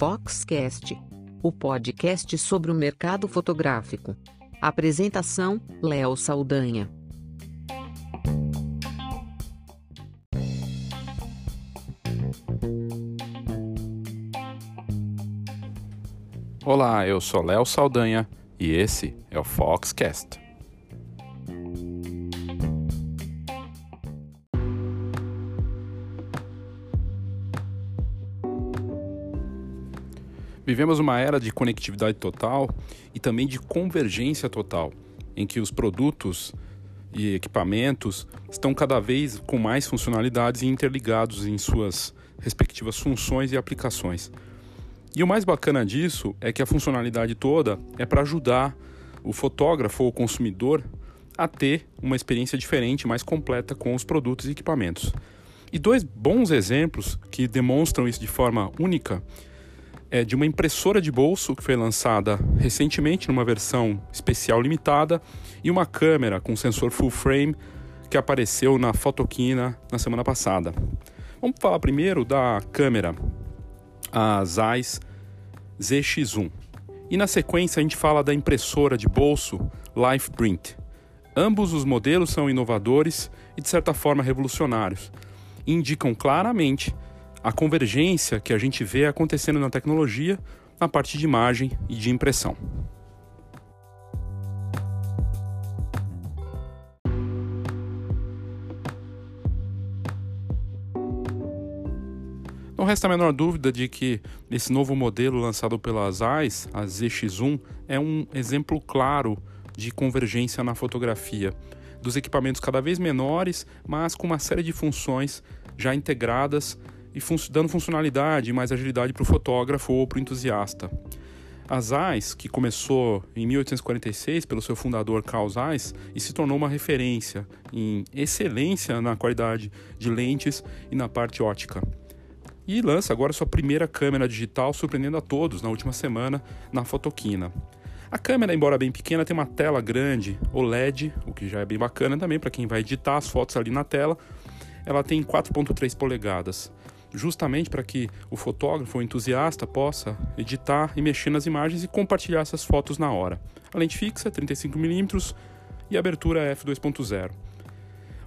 Foxcast, o podcast sobre o mercado fotográfico. Apresentação: Léo Saldanha. Olá, eu sou Léo Saldanha e esse é o Foxcast. Vivemos uma era de conectividade total e também de convergência total, em que os produtos e equipamentos estão cada vez com mais funcionalidades e interligados em suas respectivas funções e aplicações. E o mais bacana disso é que a funcionalidade toda é para ajudar o fotógrafo ou o consumidor a ter uma experiência diferente, mais completa com os produtos e equipamentos. E dois bons exemplos que demonstram isso de forma única é de uma impressora de bolso que foi lançada recentemente numa versão especial limitada e uma câmera com sensor full frame que apareceu na Fotoquina na semana passada. Vamos falar primeiro da câmera, a Zeiss ZX1. E na sequência a gente fala da impressora de bolso LifePrint. Ambos os modelos são inovadores e de certa forma revolucionários. Indicam claramente a convergência que a gente vê acontecendo na tecnologia na parte de imagem e de impressão. Não resta a menor dúvida de que esse novo modelo lançado pela Zeiss, a ZX1, é um exemplo claro de convergência na fotografia, dos equipamentos cada vez menores, mas com uma série de funções já integradas e fun dando funcionalidade e mais agilidade para o fotógrafo ou para o entusiasta. A Zeiss, que começou em 1846 pelo seu fundador Carl Zeiss e se tornou uma referência em excelência na qualidade de lentes e na parte ótica. E lança agora sua primeira câmera digital, surpreendendo a todos na última semana na Fotoquina. A câmera, embora bem pequena, tem uma tela grande OLED, o que já é bem bacana também para quem vai editar as fotos ali na tela. Ela tem 4.3 polegadas justamente para que o fotógrafo ou entusiasta possa editar e mexer nas imagens e compartilhar essas fotos na hora. A lente fixa 35mm e abertura f2.0.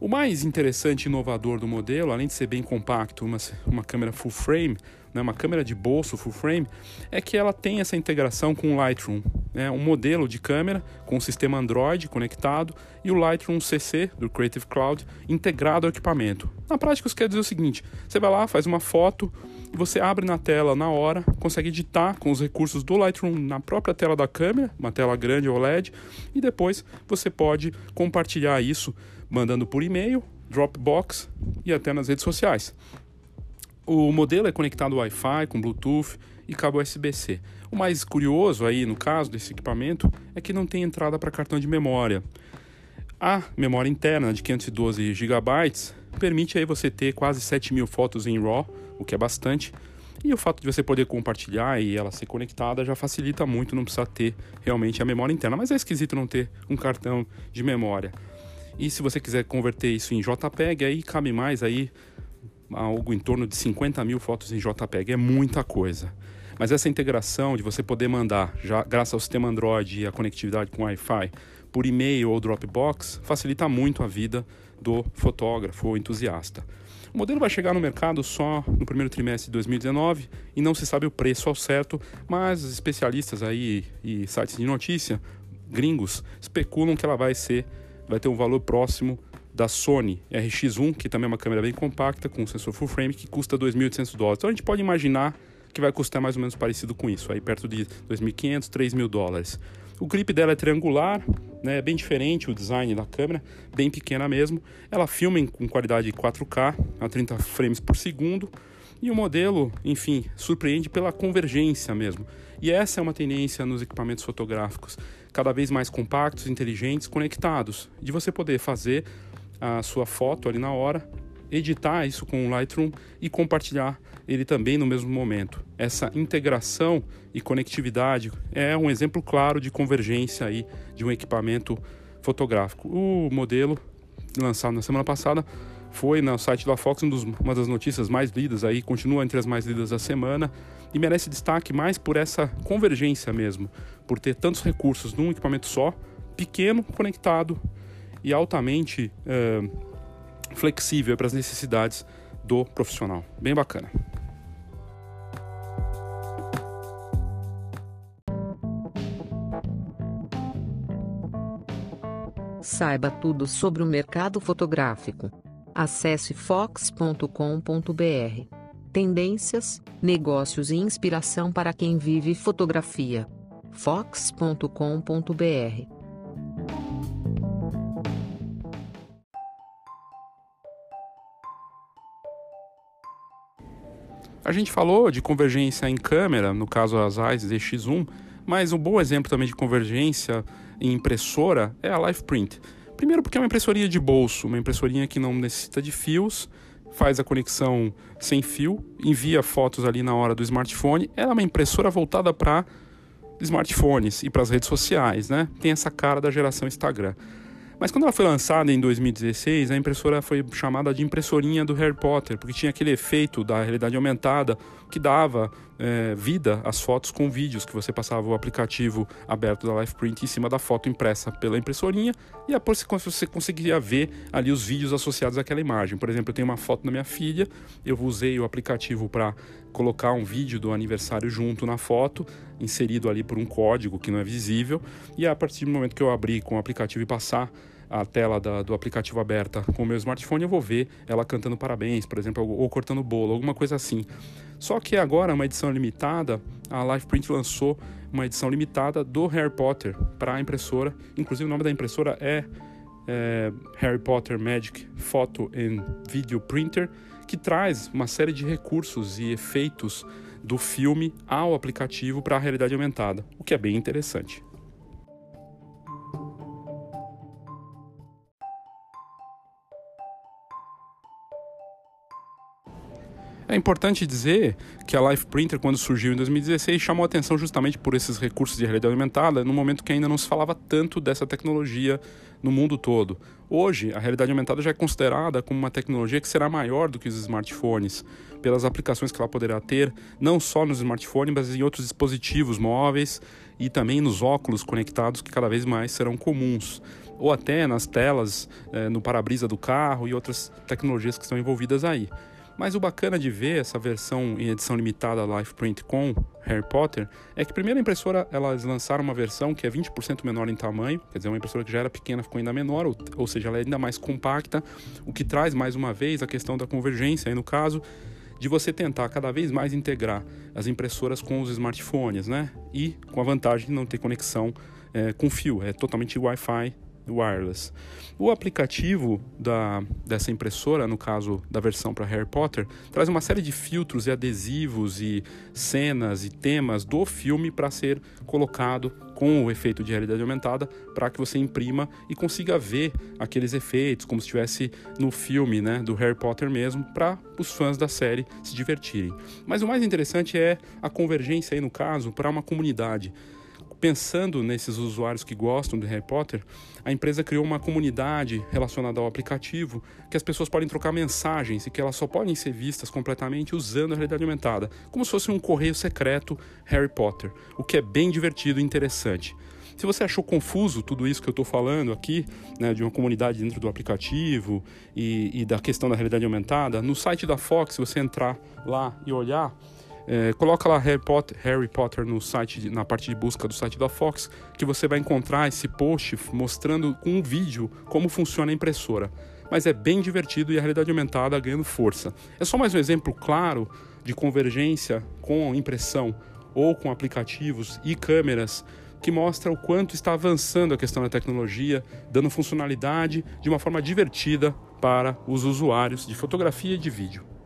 O mais interessante e inovador do modelo, além de ser bem compacto, uma, uma câmera full frame, né, uma câmera de bolso full frame, é que ela tem essa integração com o Lightroom. Né, um modelo de câmera com o sistema Android conectado e o Lightroom CC do Creative Cloud integrado ao equipamento. Na prática, isso quer dizer o seguinte: você vai lá, faz uma foto, você abre na tela na hora, consegue editar com os recursos do Lightroom na própria tela da câmera, uma tela grande OLED, e depois você pode compartilhar isso mandando por e-mail, Dropbox e até nas redes sociais. O modelo é conectado Wi-Fi com Bluetooth e cabo USB-C. O mais curioso aí no caso desse equipamento é que não tem entrada para cartão de memória. A memória interna de 512 GB permite aí você ter quase 7 mil fotos em RAW, o que é bastante. E o fato de você poder compartilhar e ela ser conectada já facilita muito, não precisa ter realmente a memória interna. Mas é esquisito não ter um cartão de memória. E se você quiser converter isso em JPEG, aí cabe mais aí algo em torno de 50 mil fotos em JPEG. É muita coisa. Mas essa integração de você poder mandar, já graças ao sistema Android e a conectividade com Wi-Fi, por e-mail ou Dropbox, facilita muito a vida do fotógrafo ou entusiasta. O modelo vai chegar no mercado só no primeiro trimestre de 2019 e não se sabe o preço ao certo, mas especialistas aí e sites de notícia gringos especulam que ela vai ser vai ter um valor próximo da Sony RX1, que também é uma câmera bem compacta, com sensor full frame, que custa 2.800 dólares. Então a gente pode imaginar que vai custar mais ou menos parecido com isso, aí perto de 2.500, 3.000 dólares. O clipe dela é triangular, né, é bem diferente o design da câmera, bem pequena mesmo. Ela filma com qualidade 4K a 30 frames por segundo. E o modelo, enfim, surpreende pela convergência mesmo. E essa é uma tendência nos equipamentos fotográficos, cada vez mais compactos, inteligentes, conectados, de você poder fazer a sua foto ali na hora, editar isso com o Lightroom e compartilhar ele também no mesmo momento. Essa integração e conectividade é um exemplo claro de convergência aí de um equipamento fotográfico. O modelo lançado na semana passada foi no site da Fox um dos, uma das notícias mais lidas aí, continua entre as mais lidas da semana e merece destaque mais por essa convergência mesmo, por ter tantos recursos num equipamento só, pequeno, conectado e altamente uh, flexível para as necessidades do profissional. Bem bacana. Saiba tudo sobre o mercado fotográfico. Acesse fox.com.br. Tendências, negócios e inspiração para quem vive fotografia. fox.com.br. A gente falou de convergência em câmera, no caso as AIS DX1, mas um bom exemplo também de convergência em impressora é a LifePrint. Primeiro porque é uma impressorinha de bolso, uma impressorinha que não necessita de fios, faz a conexão sem fio, envia fotos ali na hora do smartphone. Ela é uma impressora voltada para smartphones e para as redes sociais, né? Tem essa cara da geração Instagram. Mas quando ela foi lançada em 2016, a impressora foi chamada de impressorinha do Harry Potter, porque tinha aquele efeito da realidade aumentada que dava é, vida às fotos com vídeos, que você passava o aplicativo aberto da LifePrint em cima da foto impressa pela impressorinha e depois você conseguia ver ali os vídeos associados àquela imagem. Por exemplo, eu tenho uma foto da minha filha, eu usei o aplicativo para colocar um vídeo do aniversário junto na foto, inserido ali por um código que não é visível, e a partir do momento que eu abrir com o aplicativo e passar a tela da, do aplicativo aberta com o meu smartphone, eu vou ver ela cantando parabéns, por exemplo, ou, ou cortando bolo, alguma coisa assim. Só que agora, uma edição limitada, a LifePrint lançou uma edição limitada do Harry Potter para a impressora. Inclusive, o nome da impressora é, é Harry Potter Magic Photo and Video Printer, que traz uma série de recursos e efeitos do filme ao aplicativo para a realidade aumentada, o que é bem interessante. Importante dizer que a Life Printer, quando surgiu em 2016, chamou atenção justamente por esses recursos de realidade aumentada, no momento que ainda não se falava tanto dessa tecnologia no mundo todo. Hoje, a realidade aumentada já é considerada como uma tecnologia que será maior do que os smartphones, pelas aplicações que ela poderá ter, não só nos smartphones, mas em outros dispositivos móveis e também nos óculos conectados que cada vez mais serão comuns ou até nas telas, eh, no para-brisa do carro e outras tecnologias que estão envolvidas aí. Mas o bacana de ver essa versão em edição limitada Life Print com Harry Potter é que primeiro a impressora elas lançaram uma versão que é 20% menor em tamanho, quer dizer, uma impressora que já era pequena ficou ainda menor, ou, ou seja, ela é ainda mais compacta, o que traz mais uma vez a questão da convergência aí no caso de você tentar cada vez mais integrar as impressoras com os smartphones, né? E com a vantagem de não ter conexão é, com fio, é totalmente Wi-Fi wireless. O aplicativo da, dessa impressora, no caso da versão para Harry Potter, traz uma série de filtros e adesivos e cenas e temas do filme para ser colocado com o efeito de realidade aumentada para que você imprima e consiga ver aqueles efeitos como se estivesse no filme né, do Harry Potter mesmo, para os fãs da série se divertirem. Mas o mais interessante é a convergência aí no caso para uma comunidade pensando nesses usuários que gostam de Harry Potter, a empresa criou uma comunidade relacionada ao aplicativo que as pessoas podem trocar mensagens e que elas só podem ser vistas completamente usando a realidade aumentada, como se fosse um correio secreto Harry Potter, o que é bem divertido e interessante. Se você achou confuso tudo isso que eu estou falando aqui, né, de uma comunidade dentro do aplicativo e, e da questão da realidade aumentada, no site da Fox, se você entrar lá e olhar, é, coloca lá Harry Potter, Harry Potter no site, na parte de busca do site da Fox, que você vai encontrar esse post mostrando com um vídeo como funciona a impressora. Mas é bem divertido e a realidade aumentada ganhando força. É só mais um exemplo claro de convergência com impressão ou com aplicativos e câmeras que mostra o quanto está avançando a questão da tecnologia, dando funcionalidade de uma forma divertida para os usuários de fotografia e de vídeo.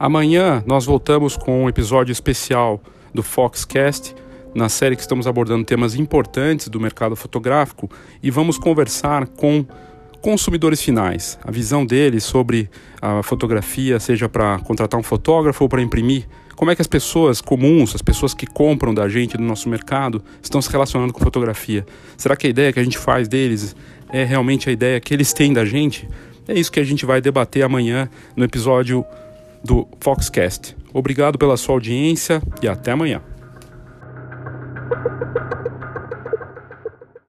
Amanhã nós voltamos com um episódio especial do Foxcast, na série que estamos abordando temas importantes do mercado fotográfico e vamos conversar com consumidores finais, a visão deles sobre a fotografia, seja para contratar um fotógrafo ou para imprimir Como é que as pessoas comuns, as pessoas que compram da gente, do nosso mercado, estão se relacionando com fotografia? Será que a ideia que a gente faz deles é realmente a ideia que eles têm da gente? É isso que a gente vai debater amanhã no episódio do Foxcast. Obrigado pela sua audiência e até amanhã.